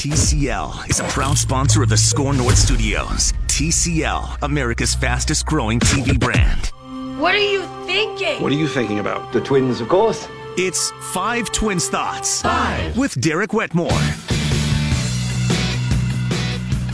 TCL is a proud sponsor of the Score North Studios. TCL, America's fastest growing TV brand. What are you thinking? What are you thinking about? The twins, of course. It's Five Twins Thoughts. Five. With Derek Wetmore.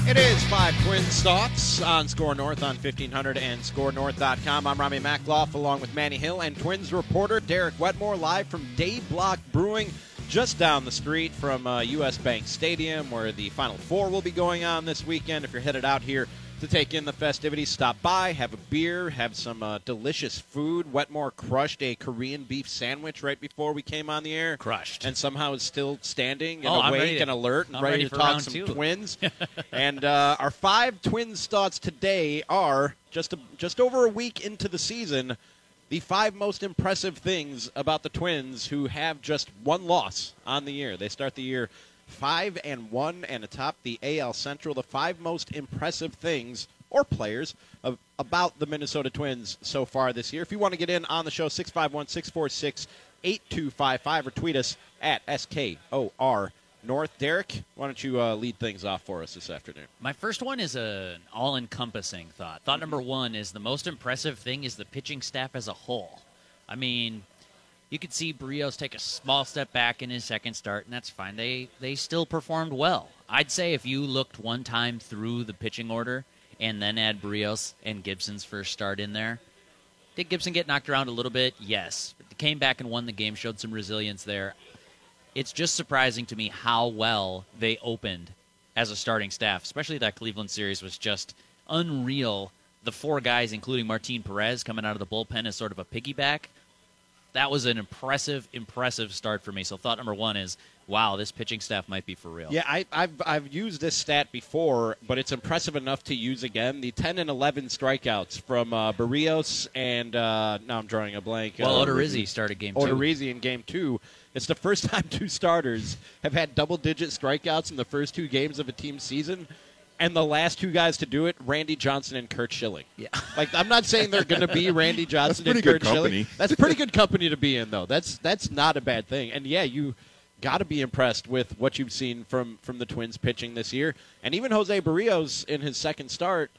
It is Five Twins Thoughts on Score North on 1500 and ScoreNorth.com. I'm Ramie Makloff along with Manny Hill and Twins reporter Derek Wetmore live from Day Block Brewing just down the street from uh, U.S. Bank Stadium where the Final Four will be going on this weekend. If you're headed out here to take in the festivities, stop by, have a beer, have some uh, delicious food. Wetmore crushed a Korean beef sandwich right before we came on the air. Crushed. And somehow is still standing and Oh, awake to- and alert and I'm ready, ready to talk some two. twins. and uh, our five twins thoughts today are just a, just over a week into the season. The five most impressive things about the Twins who have just one loss on the year. They start the year five and one and atop the AL Central. The five most impressive things or players of, about the Minnesota Twins so far this year. If you want to get in on the show, 651 646 8255 or tweet us at SKOR North. Derek, why don't you uh, lead things off for us this afternoon? My first one is an all-encompassing thought. Thought number one is the most impressive thing is the pitching staff as a whole. I mean, you could see Berrios take a small step back in his second start, and that's fine. They they still performed well. I'd say if you looked one time through the pitching order and then add Berrios and Gibson's first start in there, did Gibson get knocked around a little bit? Yes. Came back and won the game, showed some resilience there. It's just surprising to me how well they opened as a starting staff, especially that Cleveland series was just unreal. The four guys, including Martin Perez, coming out of the bullpen as sort of a piggyback. That was an impressive, impressive start for me. So thought number one is, wow, this pitching staff might be for real. Yeah, I, I've I've used this stat before, but it's impressive enough to use again. The 10 and 11 strikeouts from uh, Berrios and uh, now I'm drawing a blank. Well, uh, Odorizzi started game two. Odorizzi in game two. It's the first time two starters have had double digit strikeouts in the first two games of a team season. And the last two guys to do it, Randy Johnson and Curt Schilling. Yeah. Like I'm not saying they're going to be Randy Johnson and pretty good Curt Schilling. company. That's pretty good company to be in, though. That's that's not a bad thing. And yeah, you got to be impressed with what you've seen from from the Twins pitching this year. And even Jose Berrios in his second start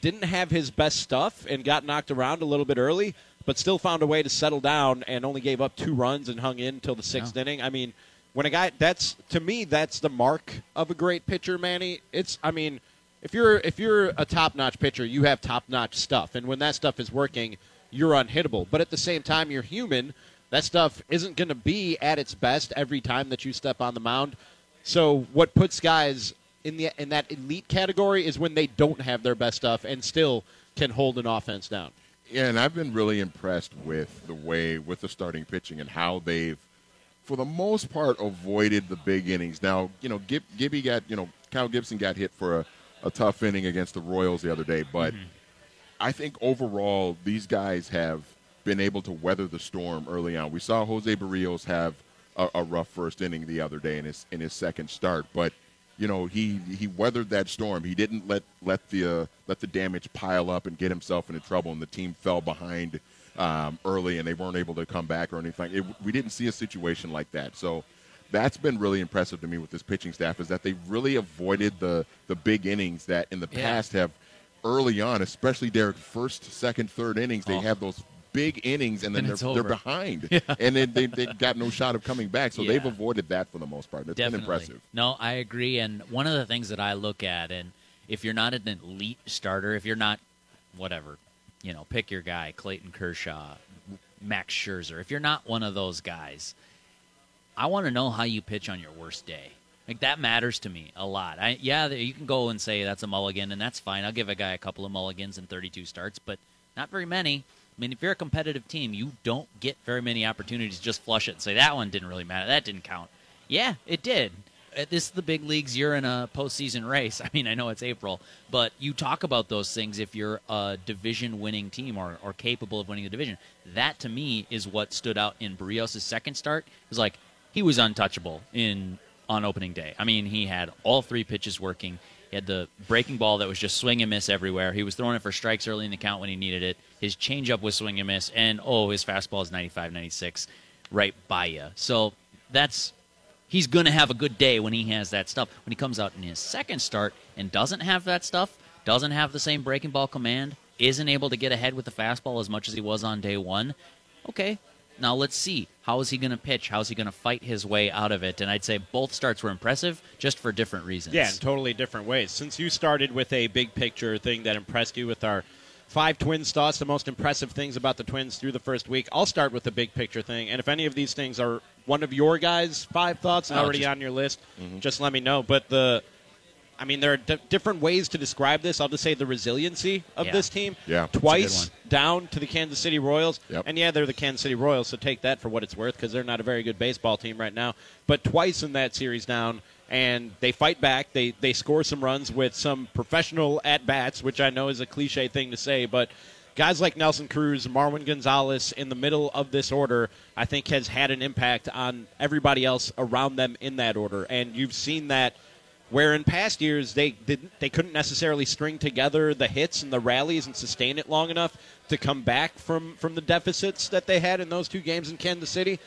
didn't have his best stuff and got knocked around a little bit early, but still found a way to settle down and only gave up two runs and hung in until the sixth inning. I mean, when a guy that's to me that's the mark of a great pitcher, Manny. It's I mean, if you're if you're a top notch pitcher, you have top notch stuff, and when that stuff is working, you're unhittable. But at the same time, you're human. That stuff isn't going to be at its best every time that you step on the mound. So what puts guys in the in that elite category is when they don't have their best stuff and still can hold an offense down. Yeah, and I've been really impressed with the way with the starting pitching and how they've, for the most part, avoided the big innings. Now, you know, Gib, Gibby got, you know, Kyle Gibson got hit for a, a tough inning against the Royals the other day, but mm-hmm. I think overall these guys have been able to weather the storm early on. We saw Jose Berrios have a, a rough first inning the other day in his in his second start, but you know he he weathered that storm. He didn't let let the uh, let the damage pile up and get himself into trouble, and the team fell behind um, early, and they weren't able to come back or anything. It, we didn't see a situation like that, so. That's been really impressive to me with this pitching staff is that they really avoided the the big innings that in the Yeah. past have early on, especially their first, second, third innings, they Oh. have those big innings and then And they're, they're behind. And then they, they got no shot of coming back. So they've avoided that for the most part. It's Definitely. been impressive. No, I agree. And one of the things that I look at, and if you're not an elite starter, if you're not, whatever, you know, pick your guy, Clayton Kershaw, Max Scherzer. If you're not one of those guys, I want to know how you pitch on your worst day. Like that matters to me a lot. I, yeah, you can go and say that's a mulligan, and that's fine. I'll give a guy a couple of mulligans and 32 starts, but not very many. I mean, if you're a competitive team, you don't get very many opportunities to just flush it and say that one didn't really matter. That didn't count. Yeah, it did. Uh, This is the big leagues. You're in a postseason race. I mean, I know it's April, but you talk about those things if you're a division-winning team or, or capable of winning the division. That to me is what stood out in Berrios' second start. Is like he was untouchable in on opening day. I mean, he had all three pitches working. He had the breaking ball that was just swing and miss everywhere. He was throwing it for strikes early in the count when he needed it. His changeup was swing and miss, and oh, his fastball is 95, 96 right by you. So that's he's going to have a good day when he has that stuff. When he comes out in his second start and doesn't have that stuff, doesn't have the same breaking ball command, isn't able to get ahead with the fastball as much as he was on day one. Okay, now let's see. How is he going to pitch? How is he going to fight his way out of it? And I'd say both starts were impressive, just for different reasons. Yeah, in totally different ways. Since you started with a big picture thing that impressed you with our five Twins thoughts, the most impressive things about the Twins through the first week, I'll start with the big picture thing. And if any of these things are one of your guys' five thoughts Oh, already just- on your list, mm-hmm. just let me know. But the. I mean, there are di- different ways to describe this. I'll just say the resiliency of Yeah. this team. Yeah, it's a good Twice down to the Kansas City Royals. Yep. And yeah, they're the Kansas City Royals, so take that for what it's worth because they're not a very good baseball team right now. But twice in that series down, and they fight back. They they score some runs with some professional at bats, which I know is a cliche thing to say, but guys like Nelson Cruz, Marwin Gonzalez in the middle of this order, I think has had an impact on everybody else around them in that order. And you've seen that where in past years they didn't they couldn't necessarily string together the hits and the rallies and sustain it long enough to come back from from the deficits that they had in those two games in Kansas City.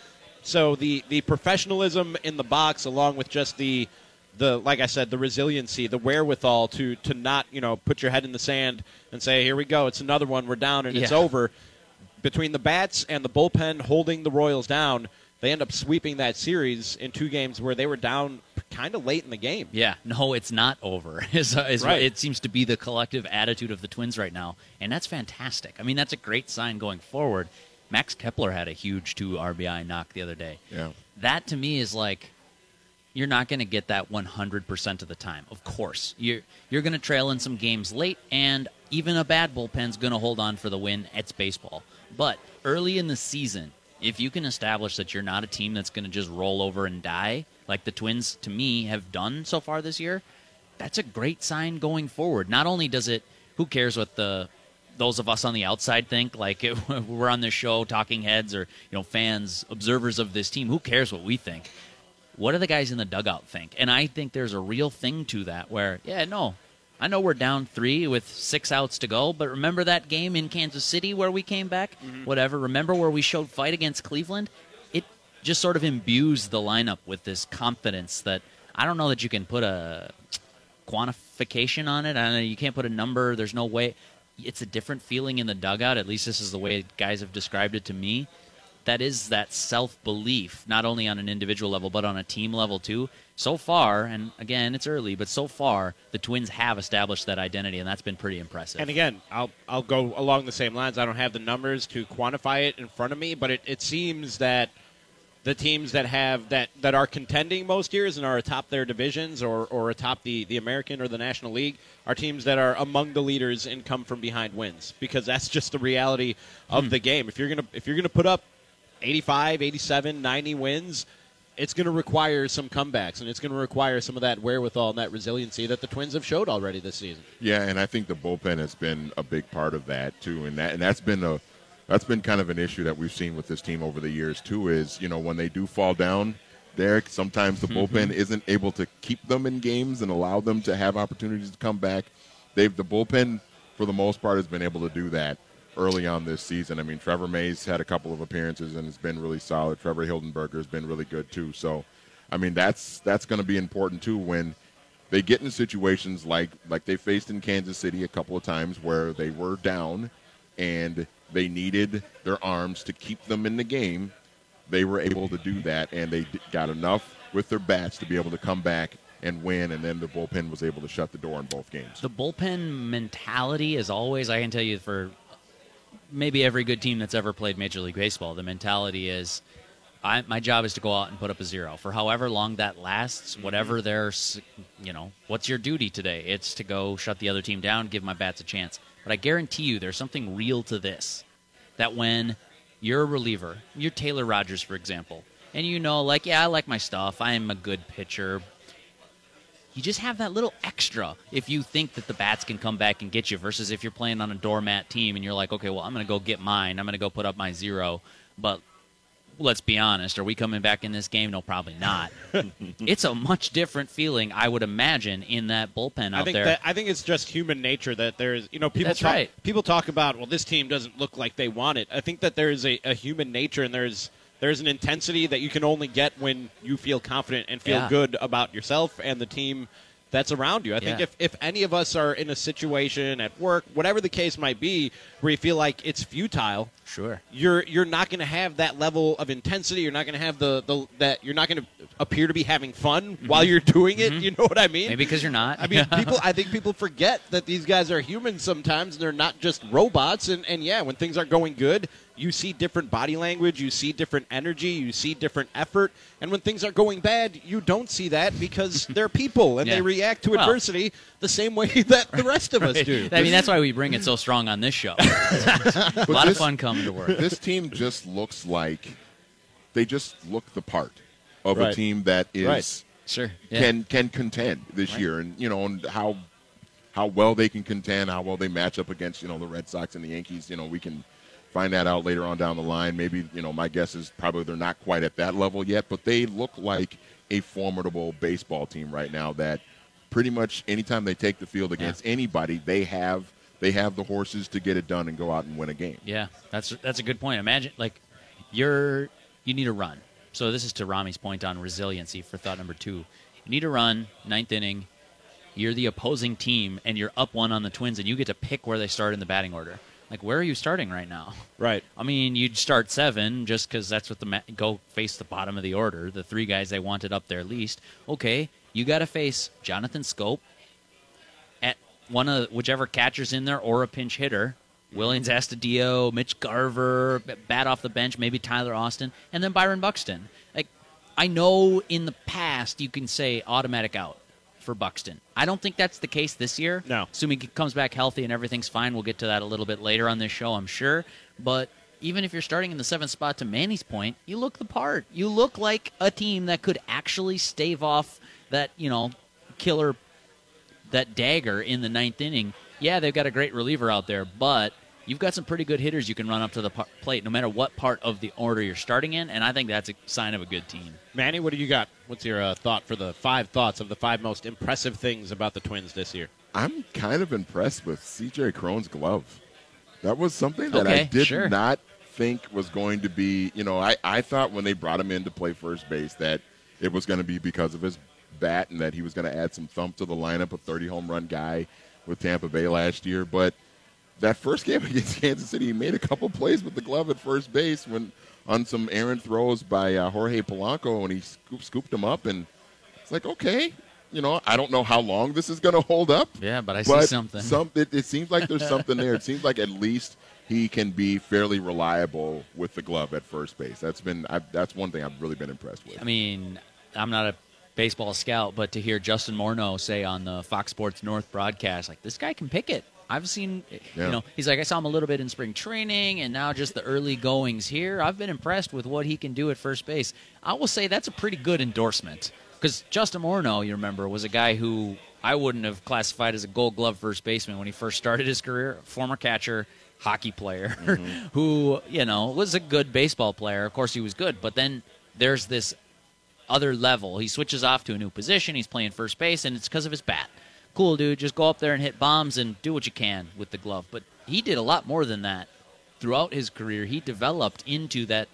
So the the professionalism in the box along with just the the like I said the resiliency, the wherewithal to to not, you know, put your head in the sand and say here we go, it's another one, we're down and it's over. Between the bats and the bullpen holding the Royals down, they end up sweeping that series in two games where they were down kind of late in the game. Yeah, no, it's not over. Is, uh, is Right. it seems to be the collective attitude of the Twins right now, and that's fantastic. I mean, that's a great sign going forward. Max Kepler had a huge two RBI knock the other day. Yeah. That to me is like you're not going to get that 100% of the time. Of course, you're you're going to trail in some games late, and even a bad bullpen's going to hold on for the win. It's baseball. But early in the season, if you can establish that you're not a team that's going to just roll over and die, like the Twins to me have done so far this year, that's a great sign going forward. Not only does it, who cares what the those of us on the outside think? Like if we're on this show, talking heads, or you know, fans, observers of this team. Who cares what we think? What do the guys in the dugout think? And I think there's a real thing to that. Where, yeah, no, I know we're down three with six outs to go, but remember that game in Kansas City where we came back? Mm-hmm. Whatever. Remember where we showed fight against Cleveland? It just sort of imbues the lineup with this confidence that I don't know that you can put a quantification on it. I know you can't put a number. There's no way. It's a different feeling in the dugout. At least this is the way guys have described it to me. That is that self belief, not only on an individual level, but on a team level too. So far, and again, it's early, but so far, the Twins have established that identity, and that's been pretty impressive. And again, I'll I'll go along the same lines. I don't have the numbers to quantify it in front of me, but it, it seems that the teams that have that that are contending most years and are atop their divisions or, or atop the, the American or the National League are teams that are among the leaders in come from behind wins because that's just the reality of hmm. the game. If you're gonna if you're gonna put up 85, 87, 90 wins, it's going to require some comebacks and it's going to require some of that wherewithal and that resiliency that the Twins have showed already this season. Yeah, and I think the bullpen has been a big part of that too, and that and that's been a that's been kind of an issue that we've seen with this team over the years too. Is you know when they do fall down, Derek, sometimes the bullpen isn't able to keep them in games and allow them to have opportunities to come back. They've the bullpen for the most part has been able to do that early on this season. I mean, Trevor Mays had a couple of appearances and has been really solid. Trevor Hildenberger has been really good too. So, I mean, that's that's going to be important too when they get in situations like like they faced in Kansas City a couple of times where they were down and they needed their arms to keep them in the game. They were able to do that, and they got enough with their bats to be able to come back and win. And then the bullpen was able to shut the door in both games. The bullpen mentality is always, I can tell you, for maybe every good team that's ever played Major League Baseball, the mentality is I, my job is to go out and put up a zero for however long that lasts. Mm-hmm. Whatever their, you know, what's your duty today? It's to go shut the other team down, give my bats a chance. But I guarantee you, there's something real to this. That when you're a reliever, you're Taylor Rogers, for example, and you know, like, yeah, I like my stuff. I am a good pitcher, you just have that little extra if you think that the bats can come back and get you versus if you're playing on a doormat team and you're like, okay, well, I'm going to go get mine. I'm going to go put up my zero. But let's be honest, are we coming back in this game? No, probably not. it's a much different feeling, I would imagine, in that bullpen out I think there. that I think it's just human nature that there's you know people That's talk, right. people talk about well this team doesn't look like they want it. I think that there's a, a human nature and there's there's an intensity that you can only get when you feel confident and feel Yeah. good about yourself and the team that's around you. I think if, if any of us are in a situation at work, whatever the case might be, where you feel like it's futile, Sure. you're you're not going to have that level of intensity. You're not going to have the, the that you're not going to appear to be having fun mm-hmm. while you're doing it. Mm-hmm. You know what I mean? Maybe because you're not. I mean, people. I think people forget that these guys are humans sometimes. And they're not just robots. And, and yeah, when things aren't going good, you see different body language, you see different energy, you see different effort. And when things are going bad, you don't see that because they're people and Yeah. they react to Well- adversity the same way that the rest of us do. I mean, that's why we bring it so strong on this show. a lot of fun coming to work. this team just looks like they just look the part of a team that is Right. Sure. Yeah. can can contend this year, and you know, and how how well they can contend, how well they match up against you know the Red Sox and the Yankees. You know, we can find that out later on down the line. Maybe you know, my guess is probably they're not quite at that level yet, but they look like a formidable baseball team right now. That pretty much anytime they take the field against anybody, they have they have the horses to get it done and go out and win a game. Yeah, that's that's a good point. Imagine like you're you need a run. So this is to Ramie's point on resiliency for thought number two. You need a run, ninth inning. You're the opposing team, and you're up one on the Twins, and you get to pick where they start in the batting order. Like, where are you starting right now? right. I mean, you'd start seven just because that's what the ma- go face the bottom of the order. The three guys they wanted up there least. Okay, you got to face Jonathan Schoop at one of whichever catchers in there or a pinch hitter. Willians Astudillo, Mitch Garver, bat off the bench, maybe Tyler Austin, and then Byron Buxton. Like, I know in the past you can say automatic out for Buxton. I don't think that's the case this year. No. Assuming he comes back healthy and everything's fine, we'll get to that a little bit later on this show, I'm sure. But even if you're starting in the seventh spot, to Manny's point, you look the part. You look like a team that could actually stave off that, you know, killer, that dagger in the ninth inning. Yeah, they've got a great reliever out there, but you've got some pretty good hitters you can run up to the pa- plate no matter what part of the order you're starting in, and I think that's a sign of a good team. Manny, what do you got? What's your uh, thought for the five thoughts of the five most impressive things about the Twins this year? I'm kind of impressed with CJ Cron's glove. That was something that I did sure. not think was going to be, you know, I, I thought when they brought him in to play first base that it was going to be because of his bat and that he was going to add some thump to the lineup, a 30 home run guy with Tampa Bay last year. But that first game against Kansas City, he made a couple plays with the glove at first base when on some errant throws by uh, Jorge Polanco, and he scoop, scooped him up. And it's like, okay, you know, I don't know how long this is going to hold up. Yeah, but I see something. Some, it, it seems like there's something there. It seems like at least he can be fairly reliable with the glove at first base. That's been I, that's one thing I've really been impressed with. I mean, I'm not a baseball scout, but to hear Justin Morneau say on the Fox Sports North broadcast, like this guy can pick it. I've seen, Yeah. you know, he's like I saw him a little bit in spring training, and now just the early goings here. I've been impressed with what he can do at first base. I will say that's a pretty good endorsement because Justin Morneau, you remember, was a guy who I wouldn't have classified as a Gold Glove first baseman when he first started his career. Former catcher, hockey player, mm-hmm. who you know was a good baseball player. Of course, he was good, but then there's this other level. He switches off to a new position. He's playing first base, and it's because of his bat. Cool, dude. Just go up there and hit bombs and do what you can with the glove. But he did a lot more than that throughout his career. He developed into that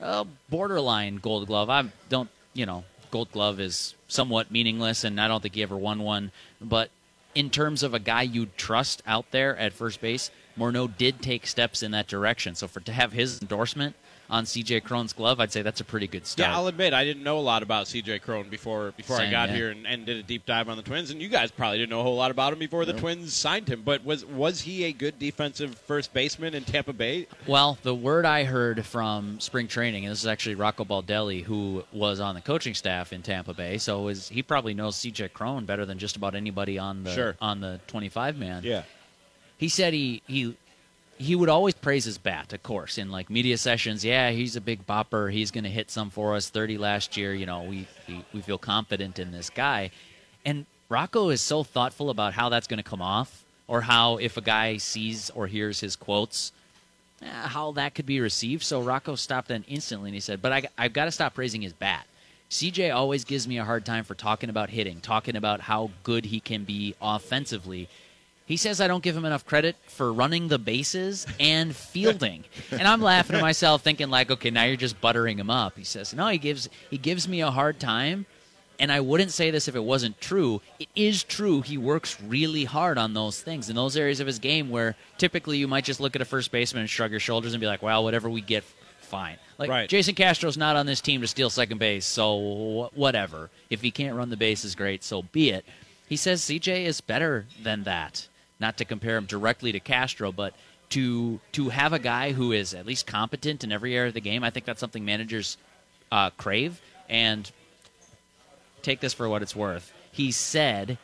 uh, borderline Gold Glove. I don't, you know, Gold Glove is somewhat meaningless, and I don't think he ever won one. But in terms of a guy you'd trust out there at first base, Morneau did take steps in that direction. So for to have his endorsement on C.J. Cron's glove, I'd say that's a pretty good start. Yeah, I'll admit I didn't know a lot about CJ Cron before before I got yeah. here and, and did a deep dive on the Twins, and you guys probably didn't know a whole lot about him before the Twins signed him. But was was he a good defensive first baseman in Tampa Bay? Well, the word I heard from spring training, and this is actually Rocco Baldelli, who was on the coaching staff in Tampa Bay, so is he probably knows CJ Cron better than just about anybody on the Sure. on the twenty five man. Yeah, He said he he he would always praise his bat, of course, in like media sessions. Yeah, he's a big bopper. He's going to hit some for us. Thirty last year. You know, we, we we feel confident in this guy. And Rocco is so thoughtful about how that's going to come off, or how if a guy sees or hears his quotes, eh, how that could be received. So Rocco stopped then instantly and he said, "But I, I've got to stop praising his bat." CJ always gives me a hard time for talking about hitting, talking about how good he can be offensively He says I don't give him enough credit for running the bases and fielding. and I'm laughing to myself thinking like, okay, now you're just buttering him up. He says, "No, he gives he gives me a hard time." And I wouldn't say this if it wasn't true. It is true. He works really hard on those things in those areas of his game where typically you might just look at a first baseman and shrug your shoulders and be like, "Well, whatever we get, fine." Like Right. Jason Castro's not on this team to steal second base, so whatever. If he can't run the bases, great, so be it. He says CJ is better than that. Not to compare him directly to Castro, but to to have a guy who is at least competent in every area of the game. I think that's something managers uh, crave. And take this for what it's worth. He said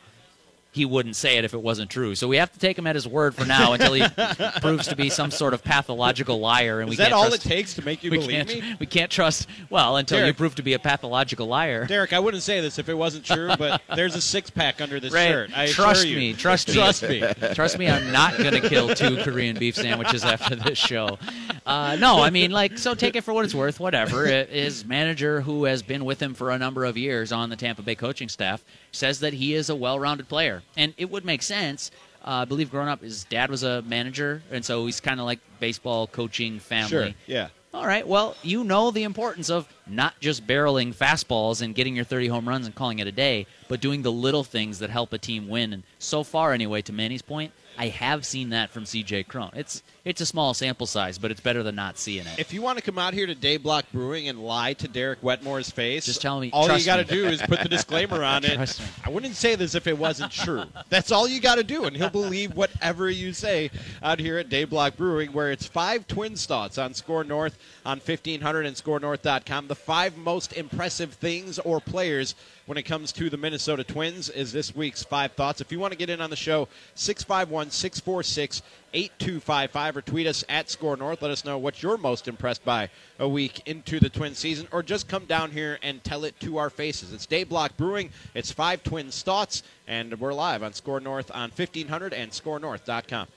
he wouldn't say it if it wasn't true. So we have to take him at his word for now until he proves to be some sort of pathological liar. And we that can't all trust, it takes to make you believe me? We can't trust. Well, until you Derek. prove to be a pathological liar. Derek, I wouldn't say this if it wasn't true, but there's a six pack under this shirt. I trust you. me, trust me, Trust me. trust me. I'm not gonna kill two Korean beef sandwiches after this show. Uh, no, I mean, like, so take it for what it's worth. Whatever. It- His manager, who has been with him for a number of years on the Tampa Bay coaching staff, says that he is a well-rounded player, and it would make sense. Uh, I believe growing up, his dad was a manager, and so he's kind of like baseball coaching family. Sure. Yeah. All right. Well, you know the importance of not just barreling fastballs and getting your 30 home runs and calling it a day, but doing the little things that help a team win. And so far, anyway, to Manny's point, I have seen that from CJ Cron. It's it's a small sample size, but it's better than not seeing it. If you want to come out here to Day Block Brewing and lie to Derek Wetmore's face, Just tell me- All you got to do is put the disclaimer on it. Trust me. I wouldn't say this if it wasn't true. That's all you got to do, and he'll believe whatever you say out here at Day Block Brewing, where it's five Twins thoughts on Score North on 1500 and ScoreNorth.com. The five most impressive things or players when it comes to the Minnesota Twins is this week's five thoughts. If you want to get in on the show, 651 646 8255 or tweet us at Score North. Let us know what you're most impressed by a week into the Twin season, or just come down here and tell it to our faces. It's Day Block Brewing, it's Five Twins Thoughts, and we're live on Score North on 1500 and ScoreNorth.com.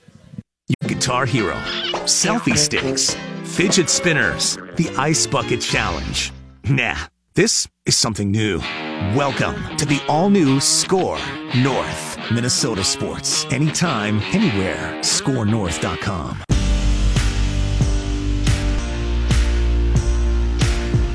Guitar Hero, selfie sticks, fidget spinners, the Ice Bucket Challenge. Nah, this is something new. Welcome to the all new Score North. Minnesota sports. Anytime, anywhere. ScoreNorth.com.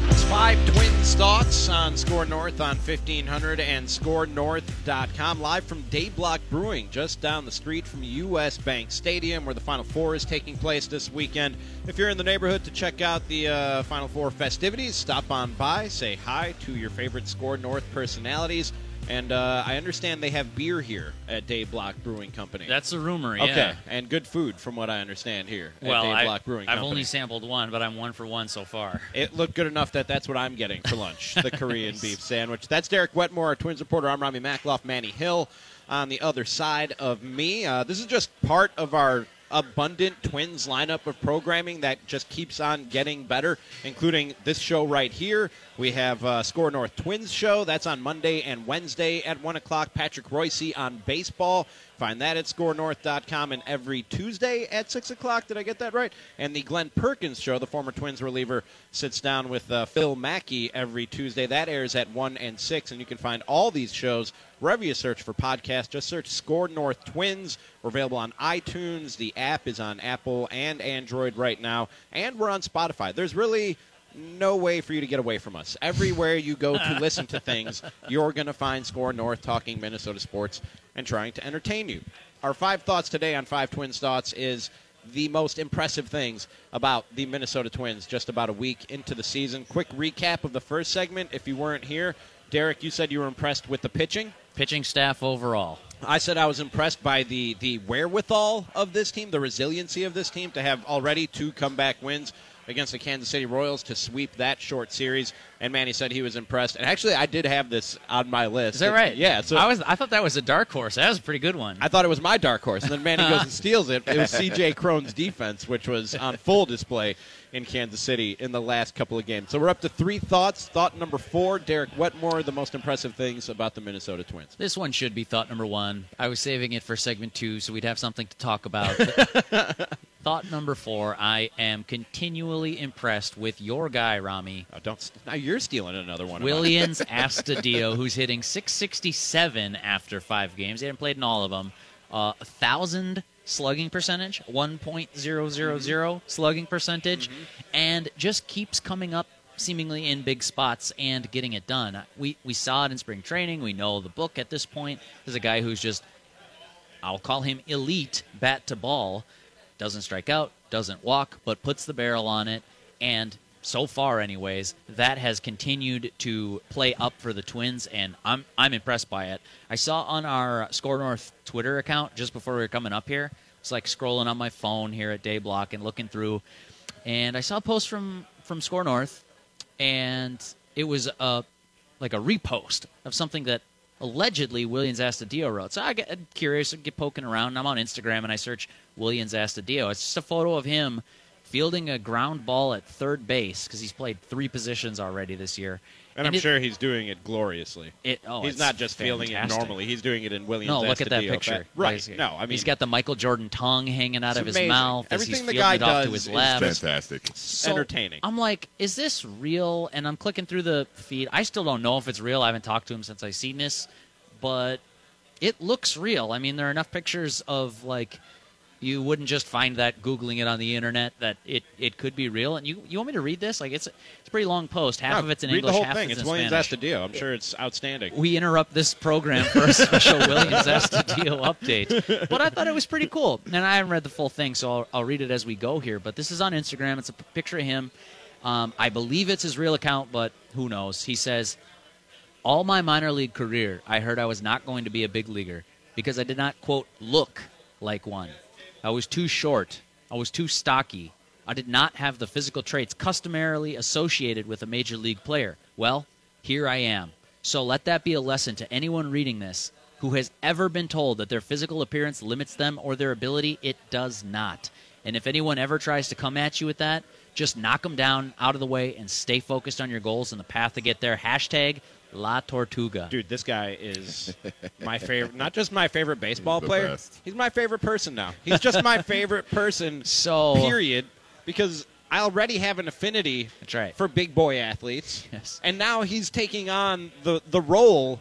It's five Twins thoughts on Score North on 1500 and ScoreNorth.com. Live from Day Block Brewing, just down the street from U.S. Bank Stadium, where the Final Four is taking place this weekend. If you're in the neighborhood to check out the uh, Final Four festivities, stop on by, say hi to your favorite Score North personalities. And uh, I understand they have beer here at Day Block Brewing Company. That's a rumor. okay, Yeah. and good food from what I understand here Well, at Day I, Block Brewing Company. I've Company. only sampled one, but I'm one for one so far. It looked good enough that that's what I'm getting for lunch the Korean beef sandwich. That's Derek Wetmore, our Twins reporter. I'm Ramie Makloff, Manny Hill on the other side of me. Uh, this is just part of our abundant Twins lineup of programming that just keeps on getting better, including this show right here. We have uh, Score North Twins show. That's on Monday and Wednesday at 1 o'clock. Patrick Reusse on baseball. Find that at scorenorth.com and every Tuesday at 6 o'clock. Did I get that right? And the Glenn Perkins show, the former Twins reliever, sits down with uh, Phil Mackey every Tuesday. That airs at 1 and 6. And you can find all these shows wherever you search for podcasts. Just search Score North Twins. We're available on iTunes. The app is on Apple and Android right now. And we're on Spotify. There's really no way for you to get away from us. Everywhere you go to listen to things, you're going to find Score North talking Minnesota sports and trying to entertain you. Our five thoughts today on Five Twins Thoughts is the most impressive things about the Minnesota Twins just about a week into the season. Quick recap of the first segment if you weren't here. Derek, you said you were impressed with the pitching. Pitching staff overall. I said I was impressed by the the wherewithal of this team, the resiliency of this team to have already two comeback wins against the Kansas City Royals to sweep that short series. And Manny said he was impressed. And actually, I did have this on my list. Is that right? Yeah. So I was. I thought that was a dark horse. That was a pretty good one. I thought it was my dark horse, and then Manny goes and steals it. It was C.J. Cron's defense, which was on full display in Kansas City in the last couple of games. So we're up to three thoughts. Thought number four: Derek Wetmore, the most impressive things about the Minnesota Twins. This one should be thought number one. I was saving it for segment two, so we'd have something to talk about. thought number four I am continually impressed with your guy, Ramie. Oh, don't now you're stealing another one. Willians Astudillo, who's hitting 667 after five games. He hadn't played in all of them, uh, a thousand slugging percentage, one point zero zero zero slugging percentage, and just keeps coming up seemingly in big spots and getting it done. We we saw it in spring training. We know the book at this point. There's a guy who's just I'll call him elite bat to ball. Doesn't strike out, doesn't walk, but puts the barrel on it. And so far, anyways, that has continued to play up for the Twins, and I'm I'm impressed by it. I saw on our Score North Twitter account just before we were coming up here. It's like scrolling on my phone here at Dayblock and looking through, and I saw a post from from Score North, and it was a like a repost of something that allegedly Willians Astudillo wrote. So I get curious, I get poking around. I'm on Instagram and I search Willians Astudillo. It's just a photo of him fielding a ground ball at third base because he's played three positions already this year. And, I'm it- sure he's doing it gloriously. It, oh, he's not just fielding it normally. He's doing it in Williams. No, look at that picture. fa- Right. He's- No, I mean he's got the Michael Jordan tongue hanging out of his amazing. mouth as Everything he's the fielding guy it off to does his is left. Fantastic. So, entertaining. I'm like, is this real? And I'm clicking through the feed. I still don't know if it's real. I haven't talked to him since I seen this, but it looks real. I mean, there are enough pictures of like you wouldn't just find that googling it on the internet that it, it could be real. And you you want me to read this? Like it's a, it's a pretty long post. Half No, of it's in read English, the whole half thing. It's in Willians Spanish. Astudillo. I'm sure it's outstanding. We interrupt this program for a special Willians Astudillo update. But I thought it was pretty cool. And I haven't read the full thing, so I'll, I'll read it as we go here. But this is on Instagram. It's a picture of him. Um, I believe it's his real account, but who knows? He says, All my minor league career, I heard I was not going to be a big leaguer because I did not, quote, look like one. I was too short. I was too stocky. I did not have the physical traits customarily associated with a major league player. Well, here I am. So let that be a lesson to anyone reading this who has ever been told that their physical appearance limits them or their ability. It does not. And if anyone ever tries to come at you with that, just knock them down out of the way and stay focused on your goals and the path to get there. Hashtag La Tortuga. Dude, this guy is my favorite. Not just my favorite baseball the player. best. He's my favorite person now. He's just my favorite person. So- period. Because I already have an affinity. That's right. For big boy athletes. Yes. And now he's taking on the the role.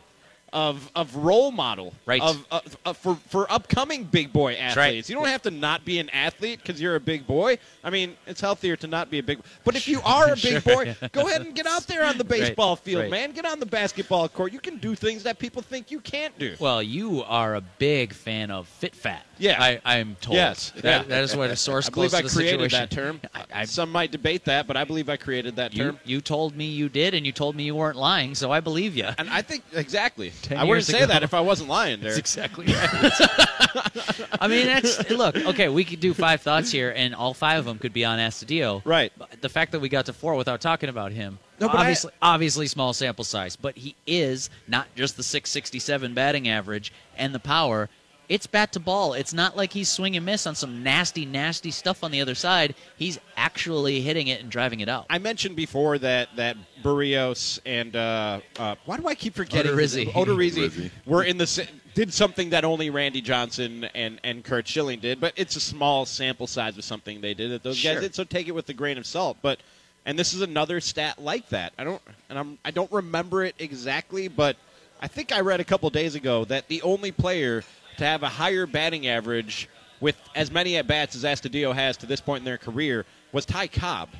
Of, of role model Right. of, of, of for for upcoming big boy athletes. right. You don't have to not be an athlete because you're a big boy. I mean, it's healthier to not be a big. Boy but if you are a big boy, go ahead and get out there on the baseball field, right. man. Get on the basketball court. You can do things that people think you can't do. Well, you are a big fan of fit fat. Yeah. I, I'm told. Yes. That, Yeah. that is what a source I believe I created situation. that term. I, uh, I, Some might debate that, but I believe I created that you, term. you told me you did, and you told me you weren't lying, so I believe you. And I think exactly. Ten I wouldn't years say ago. that if I wasn't lying, That's Derek. exactly right. I mean, that's look. Okay, we could do five thoughts here, and all five of them could be on Astudillo. Right. But the fact that we got to four without talking about him, No, but I- obviously, obviously small sample size, but he is not just the 667 batting average and the power. It's bat to ball. It's not like he's swing and miss on some nasty, nasty stuff on the other side. He's actually hitting it and driving it out. I mentioned before that that Berrios and uh, uh, why do I keep forgetting Odorizzi. Odorizzi Odorizzi. were in the did something that only Randy Johnson and and Curt Schilling did, but it's a small sample size of something they did that those Sure. guys did. So take it with a grain of salt. But and this is another stat like that. I don't and I'm I don't remember it exactly, but I think I read a couple days ago that the only player to have a higher batting average with as many at bats as Astudillo has to this point in their career was Ty Cobb.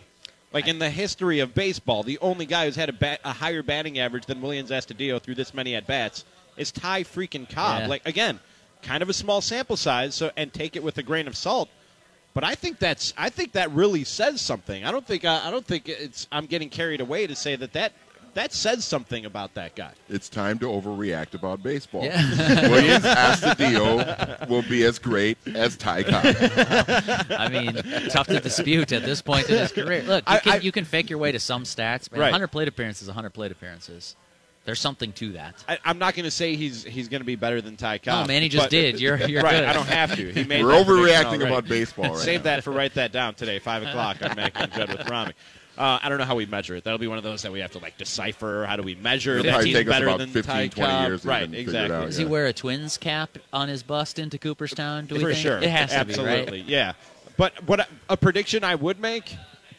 Like in the history of baseball, the only guy who's had a, bat, a higher batting average than Willians Astudillo through this many at bats is Ty freaking Cobb. Yeah. Like again, kind of a small sample size, so and take it with a grain of salt. But I think that's I think that really says something. I don't think I, I don't think it's I'm getting carried away to say that that that says something about that guy. It's time to overreact about baseball. Yeah. Willians Astudillo will be as great as Ty Cobb. I mean, tough to dispute at this point in his career. Look, you I- can, I- you can fake your way to some stats, but Right. 100 plate appearances, 100 plate appearances. There's something to that. I, I'm not going to say he's he's going to be better than Ty Cobb. No, man, he just did. You're, you're right. good. I don't have to. He made We're overreacting about baseball right Save now. that for write that down today, five o'clock on Mac and Judd with Ramie. Uh, I don't know how we measure it. That'll be one of those that we have to like decipher. How do we measure It'll that he's better than 15, Ty 20 Cobb? years right, even figure it exactly. out, Does yeah. he wear a Twins cap on his bust into Cooperstown? Do we for think? sure. It has to Absolutely, be, right? yeah. But what a prediction I would make,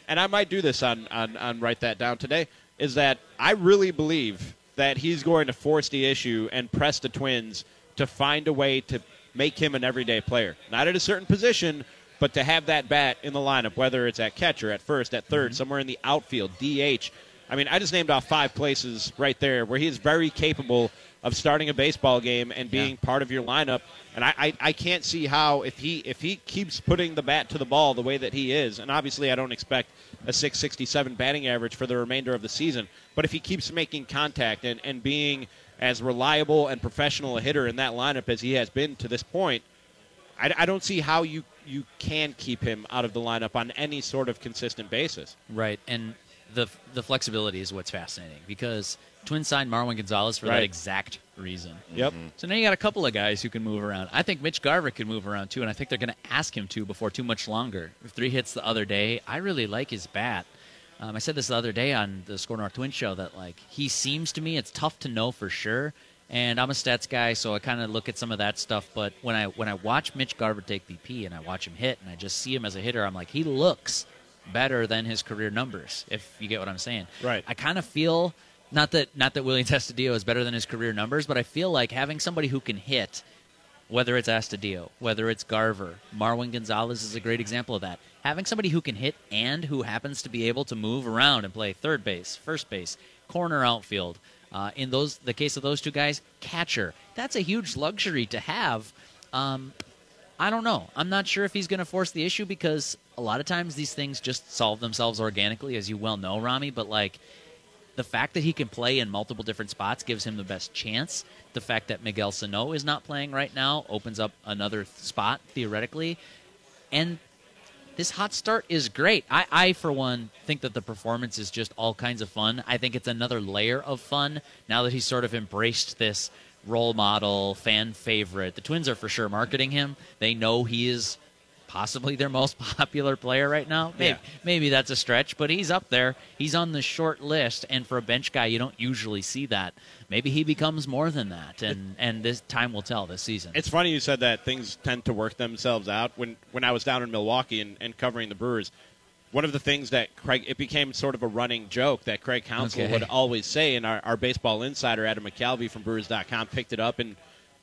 and I might do this on, on on write that down today, is that I really believe that he's going to force the issue and press the Twins to find a way to make him an everyday player. Not at a certain position, but to have that bat in the lineup, whether it's at catcher, at first, at 3rd mm-hmm. somewhere in the outfield, DH. I mean, I just named off five places right there where he is very capable of starting a baseball game and being Yeah. part of your lineup. And I, I, I can't see how if he if he keeps putting the bat to the ball the way that he is, and obviously I don't expect a 667 batting average for the remainder of the season, but if he keeps making contact and, and being as reliable and professional a hitter in that lineup as he has been to this point, I, I don't see how you you can keep him out of the lineup on any sort of consistent basis. Right, and the the flexibility is what's fascinating because Twins signed Marwin Gonzalez for Right. that exact reason. Yep. So now you got a couple of guys who can move around. I think Mitch Garver can move around too, and I think they're going to ask him to before too much longer. Three hits the other day. I really like his bat. Um, I said this the other day on the Score North Twin show that like he seems to me. It's tough to know for sure. And I'm a stats guy, so I kind of look at some of that stuff. But when I when I watch Mitch Garver take BP and I watch him hit and I just see him as a hitter, I'm like he looks better than his career numbers. If you get what I'm saying, Right. I kind of feel not that not that William Astudillo is better than his career numbers, but I feel like having somebody who can hit, whether it's Astudillo, whether it's Garver, Marwin Gonzalez is a great example of that. Having somebody who can hit and who happens to be able to move around and play third base, first base, corner outfield. Uh, in those the case of those two guys, catcher. That's a huge luxury to have. Um, I don't know. I'm not sure if he's going to force the issue because a lot of times these things just solve themselves organically, as you well know, Ramie. But like the fact that he can play in multiple different spots gives him the best chance. The fact that Miguel Sano is not playing right now opens up another spot theoretically, and this hot start is great. I, I, for one, think that the performance is just all kinds of fun. I think it's another layer of fun now that he's sort of embraced this role model, fan favorite. The Twins are for sure marketing him. They know he is possibly their most popular player right now. Maybe, Yeah. maybe that's a stretch, but he's up there. He's on the short list, and for a bench guy, you don't usually see that. Maybe he becomes more than that, and and this time will tell this season. It's funny you said that things tend to work themselves out. When when I was down in Milwaukee and, and covering the Brewers, one of the things that Craig it became sort of a running joke that Craig Counsell Okay. would always say, and our, our baseball insider Adam McCalvey from Brewers.com picked it up and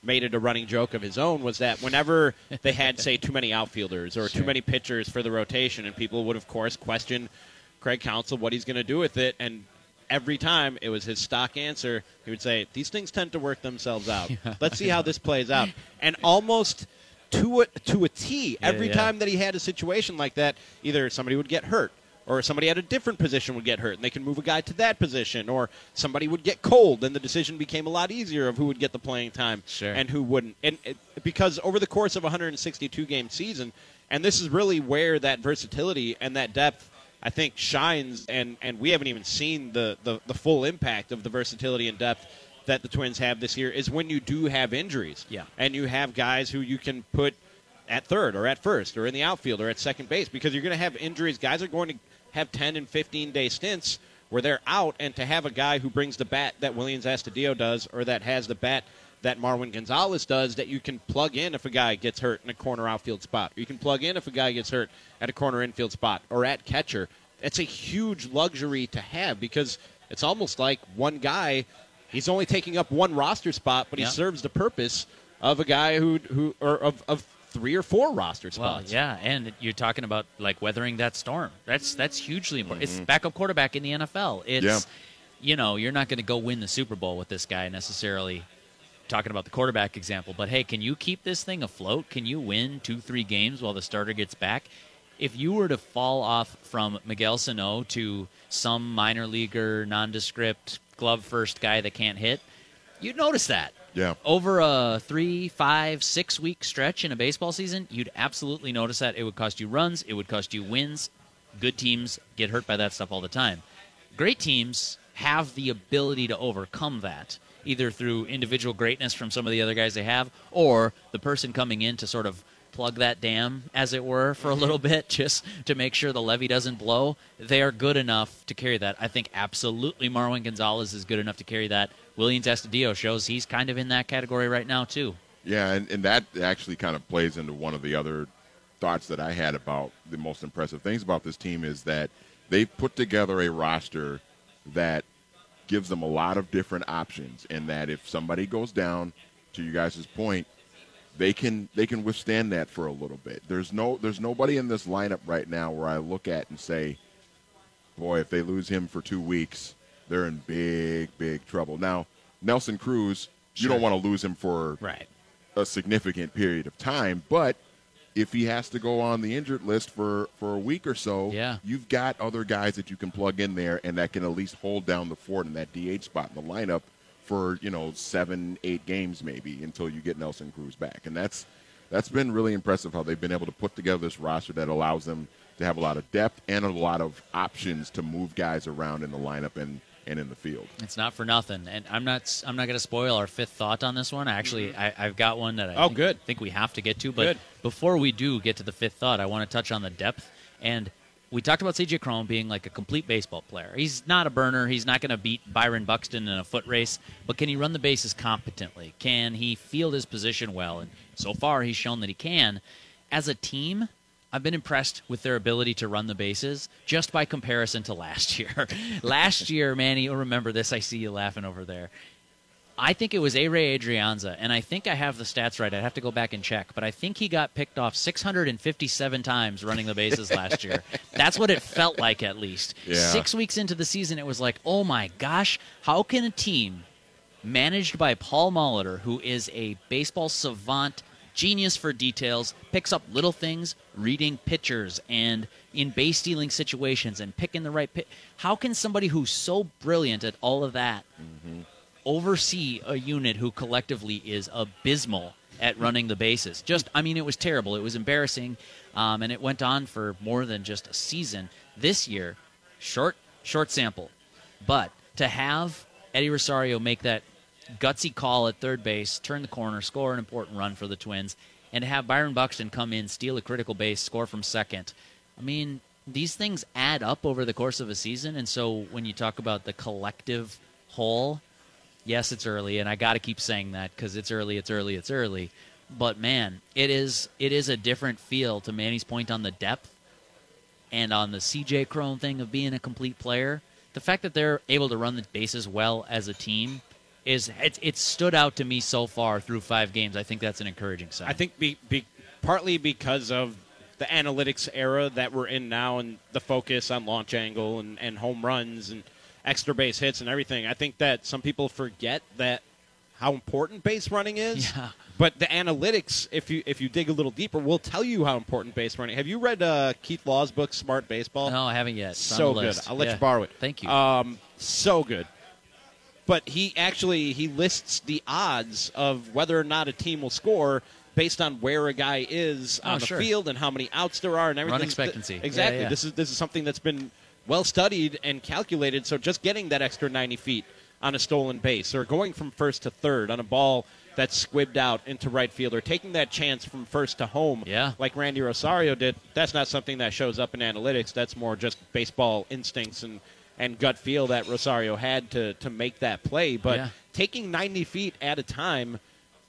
made it a running joke of his own was that whenever they had say too many outfielders or too many pitchers for the rotation, and people would of course question Craig Counsell what he's going to do with it, and every time it was his stock answer. He would say, "These things tend to work themselves out. Let's see how this plays out." And almost to a, to a T, every yeah. time that he had a situation like that, either somebody would get hurt. Or somebody at a different position would get hurt, and they can move a guy to that position. Or somebody would get cold, and the decision became a lot easier of who would get the playing time Sure. and who wouldn't. And it, because over the course of a 162 game season, and this is really where that versatility and that depth I think shines and and we haven't even seen the, the the full impact of the versatility and depth that the Twins have this year is when you do have injuries. Yeah. And you have guys who you can put at third or at first or in the outfield or at second base because you're going to have injuries. Guys are going to have 10 and 15 day stints where they're out, and to have a guy who brings the bat that Willians Astudillo does or that has the bat that Marwin Gonzalez does that you can plug in if a guy gets hurt in a corner outfield spot. Or you can plug in if a guy gets hurt at a corner infield spot or at catcher. It's a huge luxury to have because it's almost like one guy, he's only taking up one roster spot, but he Yeah. serves the purpose of a guy who, who or of, of three or four roster Well, spots. yeah, and you're talking about like weathering that storm. That's that's hugely important. Mm-hmm. It's backup quarterback in the NFL. It's Yeah. you know you're not going to go win the Super Bowl with this guy necessarily. Talking about the quarterback example, but hey, can you keep this thing afloat? Can you win two, three games while the starter gets back? If you were to fall off from Miguel Sano to some minor leaguer, nondescript, glove first guy that can't hit, you'd notice that Yeah. over a three, five, six week stretch in a baseball season, you'd absolutely notice that. It would cost you runs, it would cost you wins. Good teams get hurt by that stuff all the time. Great teams have the ability to overcome that, either through individual greatness from some of the other guys they have, or the person coming in to sort of plug that dam, as it were, for a mm-hmm. little bit, just to make sure the levee doesn't blow. They are good enough to carry that. I think absolutely Marwin Gonzalez is good enough to carry that. Willians Astudillo shows he's kind of in that category right now, too. Yeah, and, and that actually kind of plays into one of the other thoughts that I had about the most impressive things about this team is that they've put together a roster that gives them a lot of different options, and that if somebody goes down, to you guys' point, they can they can withstand that for a little bit. There's no there's nobody in this lineup right now where I look at and say, boy, if they lose him for two weeks, they're in big big trouble. Now Nelson Cruz, you don't want to lose him for Right. a significant period of time, but if he has to go on the injured list for, for a week or so, Yeah. you've got other guys that you can plug in there and that can at least hold down the fort in that DH spot in the lineup for, you know, seven, eight games maybe until you get Nelson Cruz back. And that's that's been really impressive how they've been able to put together this roster that allows them to have a lot of depth and a lot of options to move guys around in the lineup and, and in the field. It's not for nothing, and I'm not. I'm not going to spoil our fifth thought on this one. Actually, mm-hmm. I, I've got one that I Oh, think, good. think we have to get to. But Good. before we do get to the fifth thought, I want to touch on the depth. And we talked about CJ Cron being like a complete baseball player. He's not a burner. He's not going to beat Byron Buxton in a foot race. But can he run the bases competently? Can he field his position well? And so far, he's shown that he can. As a team, I've been impressed with their ability to run the bases just by comparison to last year. last year, Manny, you'll remember this. I see you laughing over there. I think it was Ehire Adrianza, and I think I have the stats right. I'd have to go back and check, but I think he got picked off 657 times running the bases last year. That's what it felt like, at least. Yeah. Six weeks into the season, it was like, oh my gosh, how can a team managed by Paul Molitor, who is a baseball savant, genius for details, picks up little things, reading pitchers and in base stealing situations and picking the right pitch. How can somebody who's so brilliant at all of that oversee a unit who collectively is abysmal at running the bases? Just, I mean, it was terrible. It was embarrassing, um, and it went on for more than just a season. This year, short, short sample, but to have Eddie Rosario make that gutsy call at third base, turn the corner, score an important run for the Twins, and to have Byron Buxton come in, steal a critical base, score from second. I mean, these things add up over the course of a season, and so when you talk about the collective whole, yes, it's early, and I got to keep saying that because it's early, it's early, it's early. But man, it is it is a different feel to Manny's point on the depth and on the CJ Cron thing of being a complete player. The fact that they're able to run the bases well as a team is it's, it's stood out to me so far through five games. I think that's an encouraging sign. I think be, be, partly because of the analytics era that we're in now and the focus on launch angle and, and home runs and extra base hits and everything. I think that some people forget that how important base running is. Yeah. But the analytics, if you if you dig a little deeper, will tell you how important base running. Have you read uh, Keith Law's book Smart Baseball? no, I haven't yet. It's so good. I'll let Yeah. you borrow it. Thank you. Um, so good. But he actually he lists the odds of whether or not a team will score based on where a guy is Oh, on the sure. field and how many outs there are and everything. expectancy. Yeah, Exactly. yeah. This is this is something that's been well studied and calculated. So just getting that extra 90 feet on a stolen base or going from first to third on a ball that's squibbed out into right field or taking that chance from first to home Yeah. like Randy Rosario did, that's not something that shows up in analytics. That's more just baseball instincts and, and gut feel that Rosario had to, to make that play. But Yeah. taking 90 feet at a time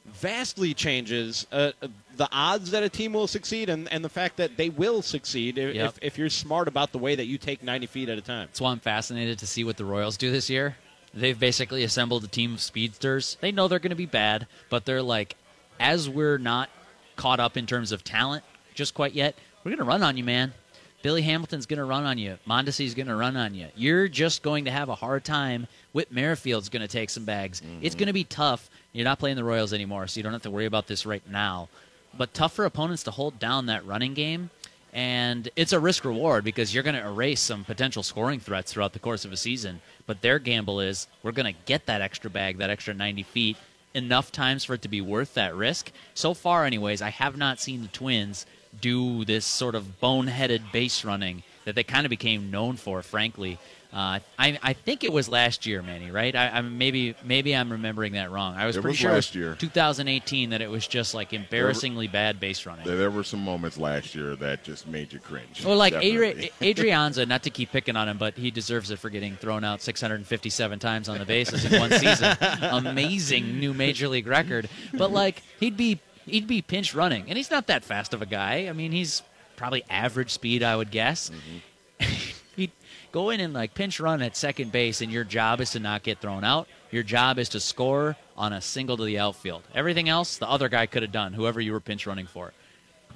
vastly changes uh, the odds that a team will succeed and, and the fact that they will succeed if, Yep. if, if you're smart about the way that you take 90 feet at a time. That's why I'm fascinated to see what the Royals do this year. They've basically assembled a team of speedsters. They know they're going to be bad, but they're like, as we're not caught up in terms of talent just quite yet, we're going to run on you, man. Billy Hamilton's going to run on you. Mondesi's going to run on you. You're just going to have a hard time. Whit Merrifield's going to take some bags. Mm-hmm. It's going to be tough. You're not playing the Royals anymore, so you don't have to worry about this right now. But tough for opponents to hold down that running game and it's a risk reward because you're going to erase some potential scoring threats throughout the course of a season. But their gamble is we're going to get that extra bag, that extra 90 feet, enough times for it to be worth that risk. So far, anyways, I have not seen the Twins do this sort of boneheaded base running that they kind of became known for, frankly. Uh, I, I think it was last year, Manny. Right? I, I maybe maybe I'm remembering that wrong. I was It pretty was sure last it was year. 2018 that it was just like embarrassingly bad base running. There, there were some moments last year that just made you cringe. Well, like Adri- Adrianza, not to keep picking on him, but he deserves it for getting thrown out 657 times on the bases in one season. Amazing new major league record. But like he'd be he'd be pinch running, and he's not that fast of a guy. I mean, he's probably average speed, I would guess. Mm-hmm. he'd go in and like pinch run at second base, and your job is to not get thrown out. Your job is to score on a single to the outfield. Everything else, the other guy could have done, whoever you were pinch running for.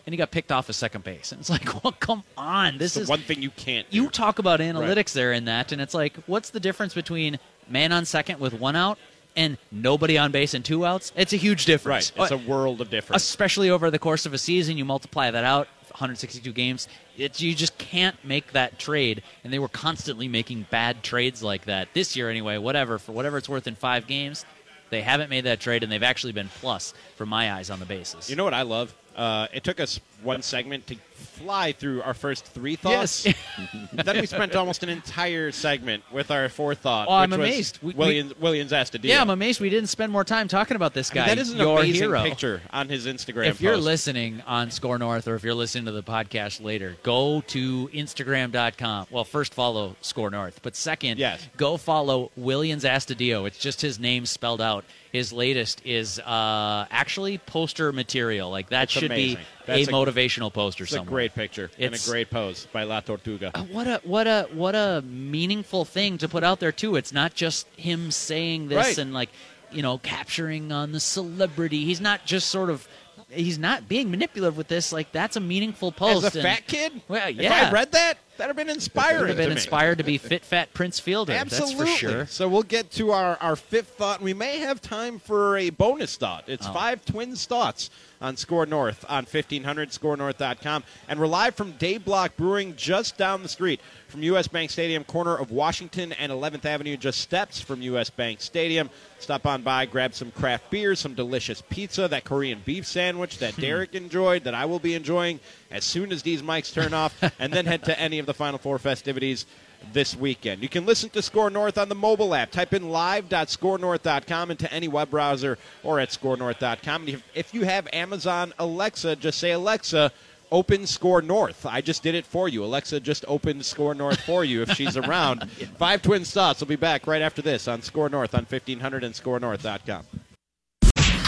And he got picked off at second base. And it's like, well, come on. This is one thing you can't. Do. you talk about analytics there in that, and it's like, what's the difference between man on second with one out and nobody on base and two outs? It's a huge difference. right. It's a world of difference. especially over the course of a season. You multiply that out, 162 games. It's you just can't make that trade, and they were constantly making bad trades like that this year anyway. Whatever for whatever it's worth in five games, they haven't made that trade, and they've actually been plus for my eyes on the bases. You know what I love? Uh, it took us one segment to fly through our first three thoughts. Yes. then we spent almost an entire segment with our fourth thought. Oh, I'm which was amazed. We- we- Willians, Willians Astudillo. yeah, I'm amazed we didn't spend more time talking about this I guy. mean, that is an your amazing hero. picture on his Instagram. if you're listening on Score North or if you're listening to the podcast later, go to Instagram.com. Well, first follow Score North, but second, Yes. go follow Willians Astudillo. It's just his name spelled out. His latest is uh, actually poster material. Like that That's should amazing. be That's a a- motivational poster it's a great picture and a great pose by La Tortuga. Uh, what a what a what a meaningful thing to put out there too. It's not just him saying this Right. and like you know capturing on the celebrity. He's not just sort of he's not being manipulative with this. Like that's a meaningful post. As a and- fat kid, Well, yeah. if. I read that, that'd have been inspiring. have been to inspired to be fit fat Prince Fielder. Absolutely. That's for sure. So we'll get to our, our fifth thought. We may have time for a bonus thought. It's Oh. five twins thoughts on Score North on 1500 scorenorth.com. And we're live from Day Block Brewing just down the street from U.S. Bank Stadium, corner of Washington and 11th Avenue, just steps from U.S. Bank Stadium. Stop on by, grab some craft beers, some delicious pizza, that Korean beef sandwich that hmm. Derek enjoyed, that I will be enjoying as soon as these mics turn off, and then head to any of the Final Four festivities this weekend. You can listen to Score North on the mobile app. Type in live.scorenorth.com into any web browser or at scorenorth.com. And if, you have Amazon Alexa, just say, Alexa, open Score North. I just did it for you. Alexa just opened Score North for you if she's around. Five Twin Thoughts will be back right after this on Score North on 1500 and scorenorth.com.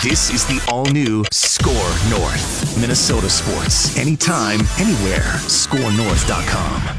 This is the all new Score North. Minnesota sports. Anytime, anywhere. ScoreNorth.com.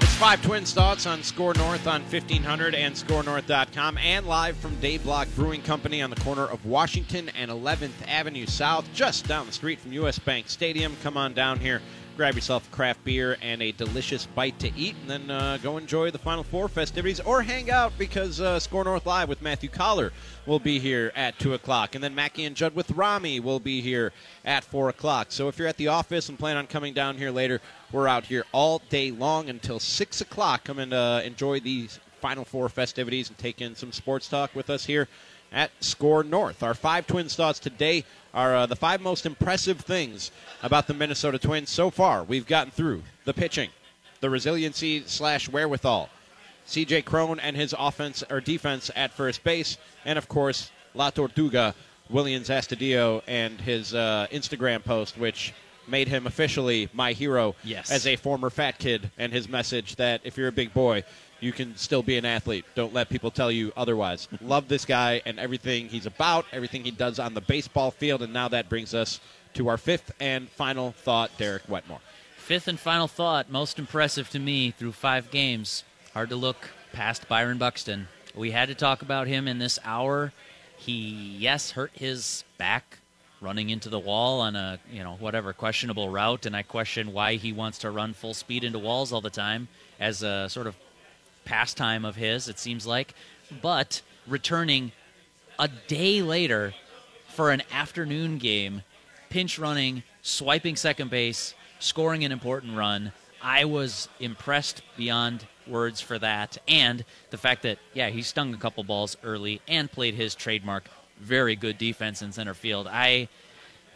It's Five Twins Thoughts on Score North on 1500 and scorenorth.com and live from Day Block Brewing Company on the corner of Washington and 11th Avenue South, just down the street from U.S. Bank Stadium. Come on down here, grab yourself a craft beer and a delicious bite to eat, and then uh, go enjoy the Final Four festivities or hang out because uh, Score North Live with Matthew Coller will be here at 2 o'clock. And then Mackey and Judd with Ramie will be here at 4 o'clock. So if you're at the office and plan on coming down here later, we're out here all day long until 6 o'clock. Come and uh, enjoy these Final Four festivities and take in some sports talk with us here at Score North. Our five Twins thoughts today are uh, the five most impressive things about the Minnesota Twins so far. We've gotten through the pitching, the resiliency slash wherewithal, CJ Cron and his offense or defense at first base, and of course La Tortuga, Willians Astudillo, and his uh, Instagram post, which made him officially my hero Yes. as a former fat kid, and his message that if you're a big boy, you can still be an athlete. Don't let people tell you otherwise. Love this guy and everything he's about, everything he does on the baseball field, and now that brings us to our fifth and final thought, Derek Wetmore. Fifth and final thought, most impressive to me through five games. Hard to look past Byron Buxton. We had to talk about him in this hour. He, yes, hurt his back running into the wall on a, you know, whatever questionable route, and I question why he wants to run full speed into walls all the time as a sort of pastime of his, it seems like. But returning a day later for an afternoon game, pinch running, swiping second base, scoring an important run. I was impressed beyond words for that. And the fact that, yeah, he stung a couple balls early and played his trademark very good defense in center field. I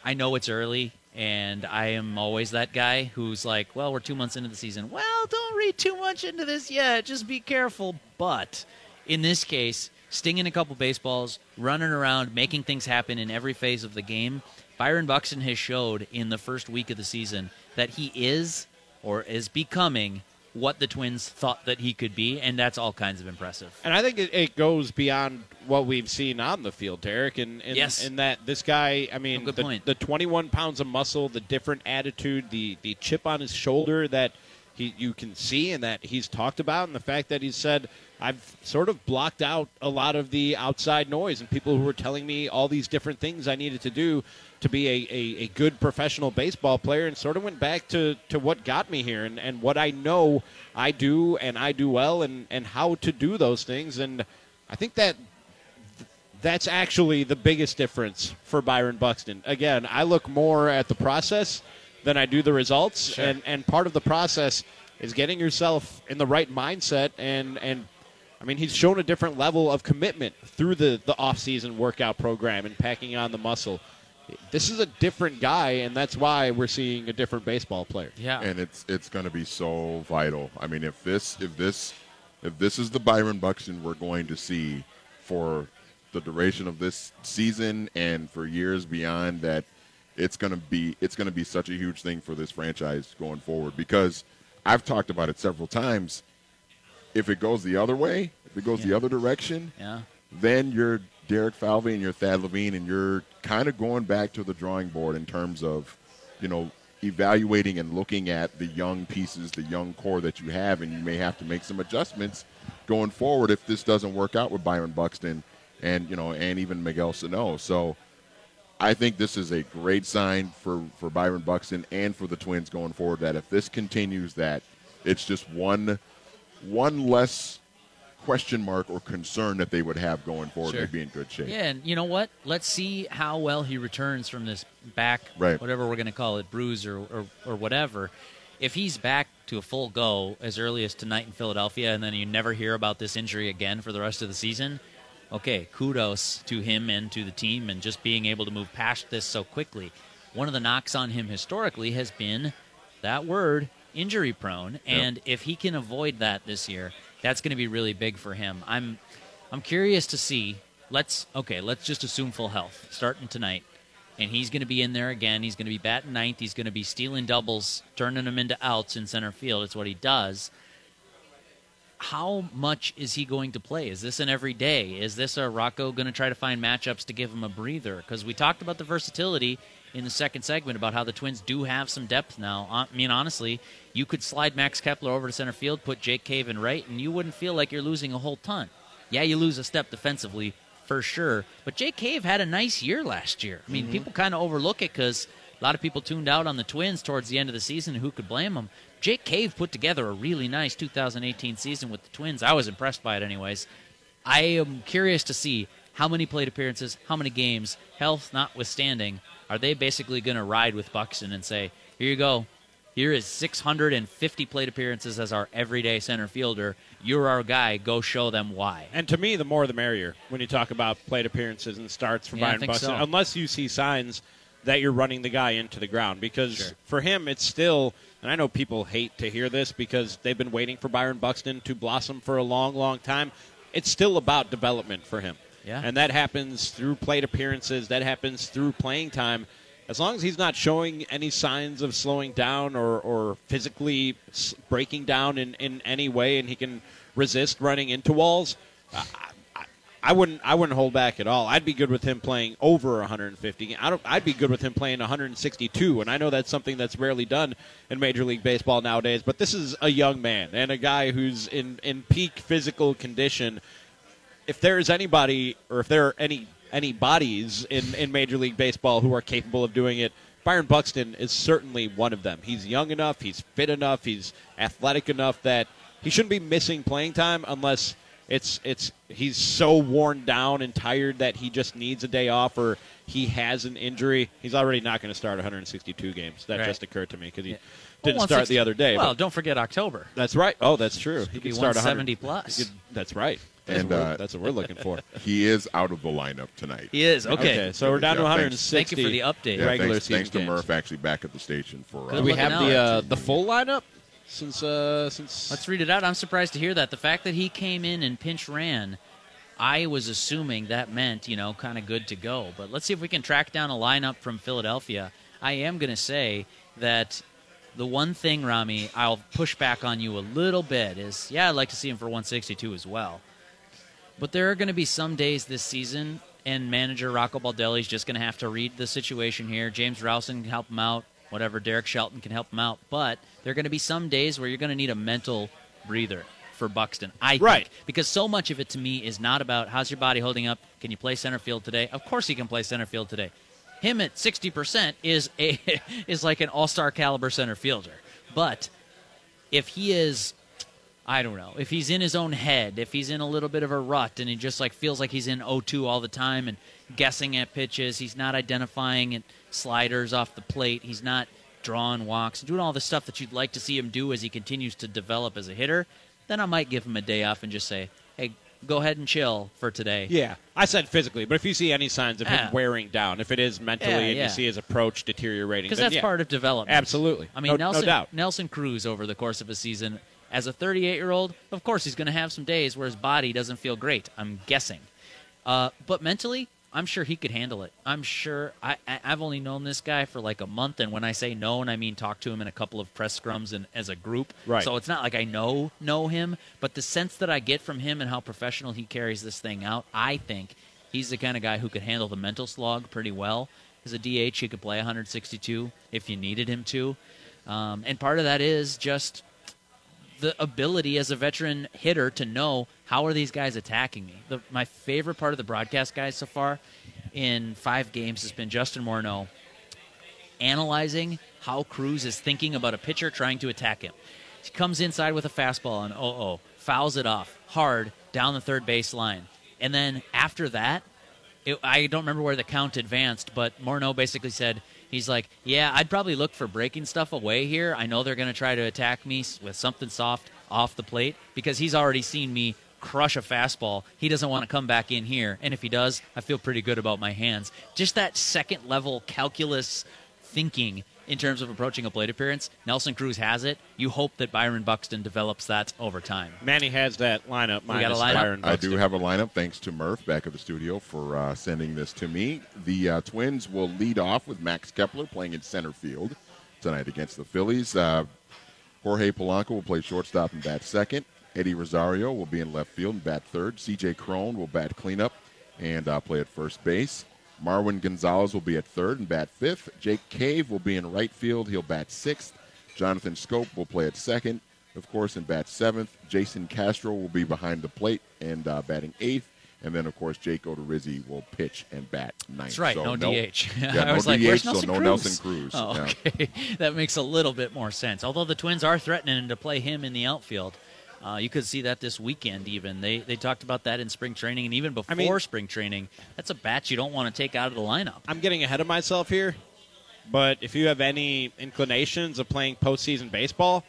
I know it's early and I am always that guy who's like, well, we're 2 months into the season. Well, don't read too much into this yet. Just be careful. But in this case, stinging a couple baseballs, running around, making things happen in every phase of the game. Byron Buxton has showed in the first week of the season that he is or is becoming what the Twins thought that he could be, and that's all kinds of impressive. And I think it, it goes beyond what we've seen on the field, Derek. And, and Yes. in that this guy, I mean, Oh, the, the 21 pounds of muscle, the different attitude, the the chip on his shoulder that he you can see and that he's talked about, and the fact that he said. I've sort of blocked out a lot of the outside noise and people who were telling me all these different things I needed to do to be a, a, a good professional baseball player and sort of went back to, to what got me here and, and what I know I do and I do well and, and how to do those things. And I think that that's actually the biggest difference for Byron Buxton. Again, I look more at the process than I do the results, and and part of the process is getting yourself in the right mindset and and. I mean, he's shown a different level of commitment through the, the off-season workout program and packing on the muscle. This is a different guy, and that's why we're seeing a different baseball player. Yeah. and it's it's going to be so vital. I mean, if this if this if this is the Byron Buxton we're going to see for the duration of this season and for years beyond, that it's going to be it's to be such a huge thing for this franchise going forward. Because I've talked about it several times. If it goes the other way, if it goes the other direction, yeah. then you're Derek Falvey and you're Thad Levine, and you're kind of going back to the drawing board in terms of, you know, evaluating and looking at the young pieces, the young core that you have, and you may have to make some adjustments going forward if this doesn't work out with Byron Buxton and you know, and even Miguel Sano. So. I think this is a great sign for, for Byron Buxton and for the Twins going forward. That if this continues, that it's just one one less question mark or concern that they would have going forward. Sure. They'd be in good shape. Yeah, and you know what? Let's see how well he returns from this back, Right. whatever we're going to call it, bruise or, or, or whatever. If he's back to a full go as early as tonight in Philadelphia, and then you never hear about this injury again for the rest of the season, okay, kudos to him and to the team and just being able to move past this so quickly. One of the knocks on him historically has been that word injury prone, and if he can avoid that this year, that's going to be really big for him. I'm I'm curious to see. Let's okay, let's just assume full health starting tonight. And he's going to be in there again. He's going to be batting ninth. He's going to be stealing doubles, turning them into outs in center field. It's what he does. How much is he going to play? Is this an everyday? Is this a Rocco going to try to find matchups to give him a breather? Because we talked about the versatility in the second segment about how the Twins do have some depth now. I mean, honestly, you could slide Max Kepler over to center field, put Jake Cave in right, and you wouldn't feel like you're losing a whole ton. Yeah, you lose a step defensively for sure, but Jake Cave had a nice year last year. I mean, mm-hmm. people kind of overlook it because a lot of people tuned out on the Twins towards the end of the season. Who could blame them? Jake Cave put together a really nice 2018 season with the Twins. I was impressed by it, anyways. I am curious to see how many plate appearances, how many games, health notwithstanding, are they basically going to ride with Buxton and say, "Here you go, here is 650 plate appearances as our everyday center fielder. You're our guy. Go show them why." And to me, the more the merrier when you talk about plate appearances and starts for Yeah, Byron Buxton, so. unless you see signs that you're running the guy into the ground. Because Sure. for him, it's still, and I know people hate to hear this because they've been waiting for Byron Buxton to blossom for a long, long time. It's still about development for him. Yeah. And that happens through plate appearances, that happens through playing time. As long as he's not showing any signs of slowing down or, or physically breaking down in, in any way and he can resist running into walls, I, wouldn't I wouldn't hold back at all. I'd be good with him playing over 150. I don't, I'd be good with him playing 162, and I know that's something that's rarely done in Major League Baseball nowadays. But this is a young man and a guy who's in, in peak physical condition if there is anybody or if there are any any bodies in, in Major League Baseball who are capable of doing it, Byron Buxton is certainly one of them. He's young enough, he's fit enough, he's athletic enough that he shouldn't be missing playing time unless it's it's he's so worn down and tired that he just needs a day off or he has an injury. He's already not going to start 162 games. That Right. just occurred to me because he Yeah. didn't Well, start the other day. Well, but don't forget October. that's right. Oh, that's true. He be could start 170 plus. could- that's right. That's, And, what we're, uh, that's what we're looking for. He is out of the lineup tonight. He is okay. Okay, so we're down to Good job. 160. Thank you for the update. Yeah, regular thanks, season thanks to games. Murph actually back at the station for. Uh, Do we have out. the uh, the full lineup since uh, since Let's read it out. I'm surprised to hear that. The fact that he came in and pinch ran, I was assuming that meant, you know, kind of good to go. But let's see if we can track down a lineup from Philadelphia. I am going to say that The one thing, Ramie, I'll push back on you a little bit is, yeah, I'd like to see him for 162 as well. But there are going to be some days this season, and manager Rocco Baldelli is just going to have to read the situation here. James Rowson can help him out, whatever. Derek Shelton can help him out. But there are going to be some days where you're going to need a mental breather for Buxton. I think. Right. Because so much of it to me is not about how's your body holding up. Can you play center field today? Of course he can play center field today. Him at 60% is a is like an all-star caliber center fielder. But if he is I don't know. If he's in his own head, if he's in a little bit of a rut and he just like feels like he's in 0-2 all the time and guessing at pitches, he's not identifying sliders off the plate, he's not drawing walks, doing all the stuff that you'd like to see him do as he continues to develop as a hitter, then I might give him a day off and just say, "Hey, go ahead and chill for today." Yeah, I said physically, but if you see any signs of Yeah. him wearing down, if it is mentally Yeah, and yeah. you see his approach deteriorating, because that's part of development. Absolutely. I mean, No- no Nelson doubt. Nelson Cruz over the course of a season, as a 38 year old, of course he's going to have some days where his body doesn't feel great. I'm guessing, uh, but mentally, I'm sure he could handle it. I'm sure. I, I, I've only known this guy for like a month, and when I say known, I mean talk to him in a couple of press scrums and as a group. Right. So it's not like I know know him, but the sense that I get from him and how professional he carries this thing out, I think he's the kind of guy who could handle the mental slog pretty well. As a DH, he could play 162 if you needed him to. Um, and part of that is just the ability as a veteran hitter to know how are these guys attacking me. The, my favorite part of the broadcast guys so far in five games has been Justin Morneau analyzing how Cruz is thinking about a pitcher trying to attack him. He comes inside with a fastball and oh oh fouls it off hard down the third base line, and then after that, it, I don't remember where the count advanced, but Morneau basically said he's like, yeah, I'd probably look for breaking stuff away here. I know they're going to try to attack me with something soft off the plate because he's already seen me crush a fastball. He doesn't want to come back in here, and if he does, I feel pretty good about my hands. Just that second level calculus thinking in terms of approaching a plate appearance. Nelson Cruz has it. You hope that Byron Buxton develops that over time. Manny has that lineup. We got a lineup? Byron I do have a lineup. Thanks to Murph back at the studio for uh, sending this to me. The uh, Twins will lead off with Max Kepler playing in center field tonight against the Phillies. Uh, Jorge Polanco will play shortstop and bat second. Eddie Rosario will be in left field and bat third. C.J. Cron will bat cleanup and uh, play at first base. Marwin Gonzalez will be at third and bat fifth. Jake Cave will be in right field. He'll bat sixth. Jonathan Schoop will play at second, of course, and bat seventh. Jason Castro will be behind the plate and uh, batting eighth. And then, of course, Jake Odorizzi will pitch and bat ninth. That's right, So no, DH. Yeah, I no was like, DH, where's so Nelson no Cruz? Nelson Cruz. Oh, Yeah. okay. that makes a little bit more sense. Although the Twins are threatening to play him in the outfield. Uh, you could see that this weekend even. They they talked about that in spring training and even before mean- spring training. That's a bat you don't want to take out of the lineup. I'm getting ahead of myself here, but if you have any inclinations of playing postseason baseball,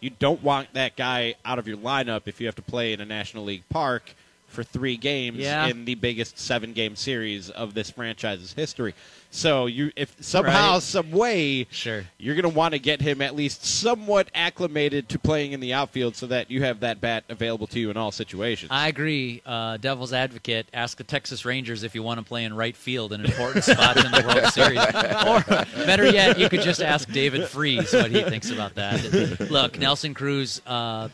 you don't want that guy out of your lineup if you have to play in a National League park for three games Yeah. in the biggest seven game series of this franchise's history. So you if somehow, Right. some way Sure. you're gonna want to get him at least somewhat acclimated to playing in the outfield so that you have that bat available to you in all situations. I agree. Uh, Devil's advocate. Ask the Texas Rangers if you want to play in right field in important spots in the World Series. Or better yet, you could just ask David Freese what he thinks about that. Look, Nelson Cruz, uh,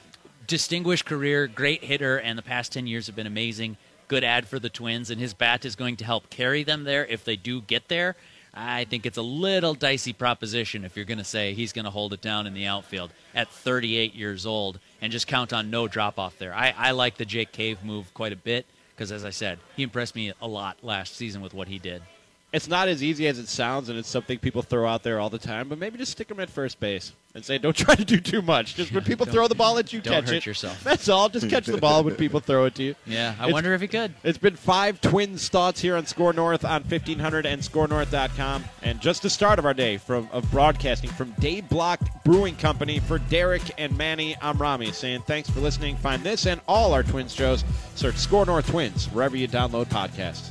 distinguished career, great hitter, and the past ten years have been amazing. Good ad for the Twins, and his bat is going to help carry them there if they do get there. I think it's a little dicey proposition if you're going to say he's going to hold it down in the outfield at 38 years old and just count on no drop off there. I, I like the Jake Cave move quite a bit because, as I said, he impressed me a lot last season with what he did. It's not as easy as it sounds, and it's something people throw out there all the time. But maybe just stick them at first base and say, "Don't try to do too much. Just when people throw the ball at you, don't catch hurt it. yourself. That's all. Just catch the ball when people throw it to you." Yeah, I It's- wonder if he could. It's been five Twins thoughts here on Score North on 1500 and ScoreNorth.com. And just the start of our day from of broadcasting from Day Block Brewing Company for Derek and Manny, I'm Ramie saying thanks for listening. Find this and all our Twins shows. Search Score North Twins wherever you download podcasts.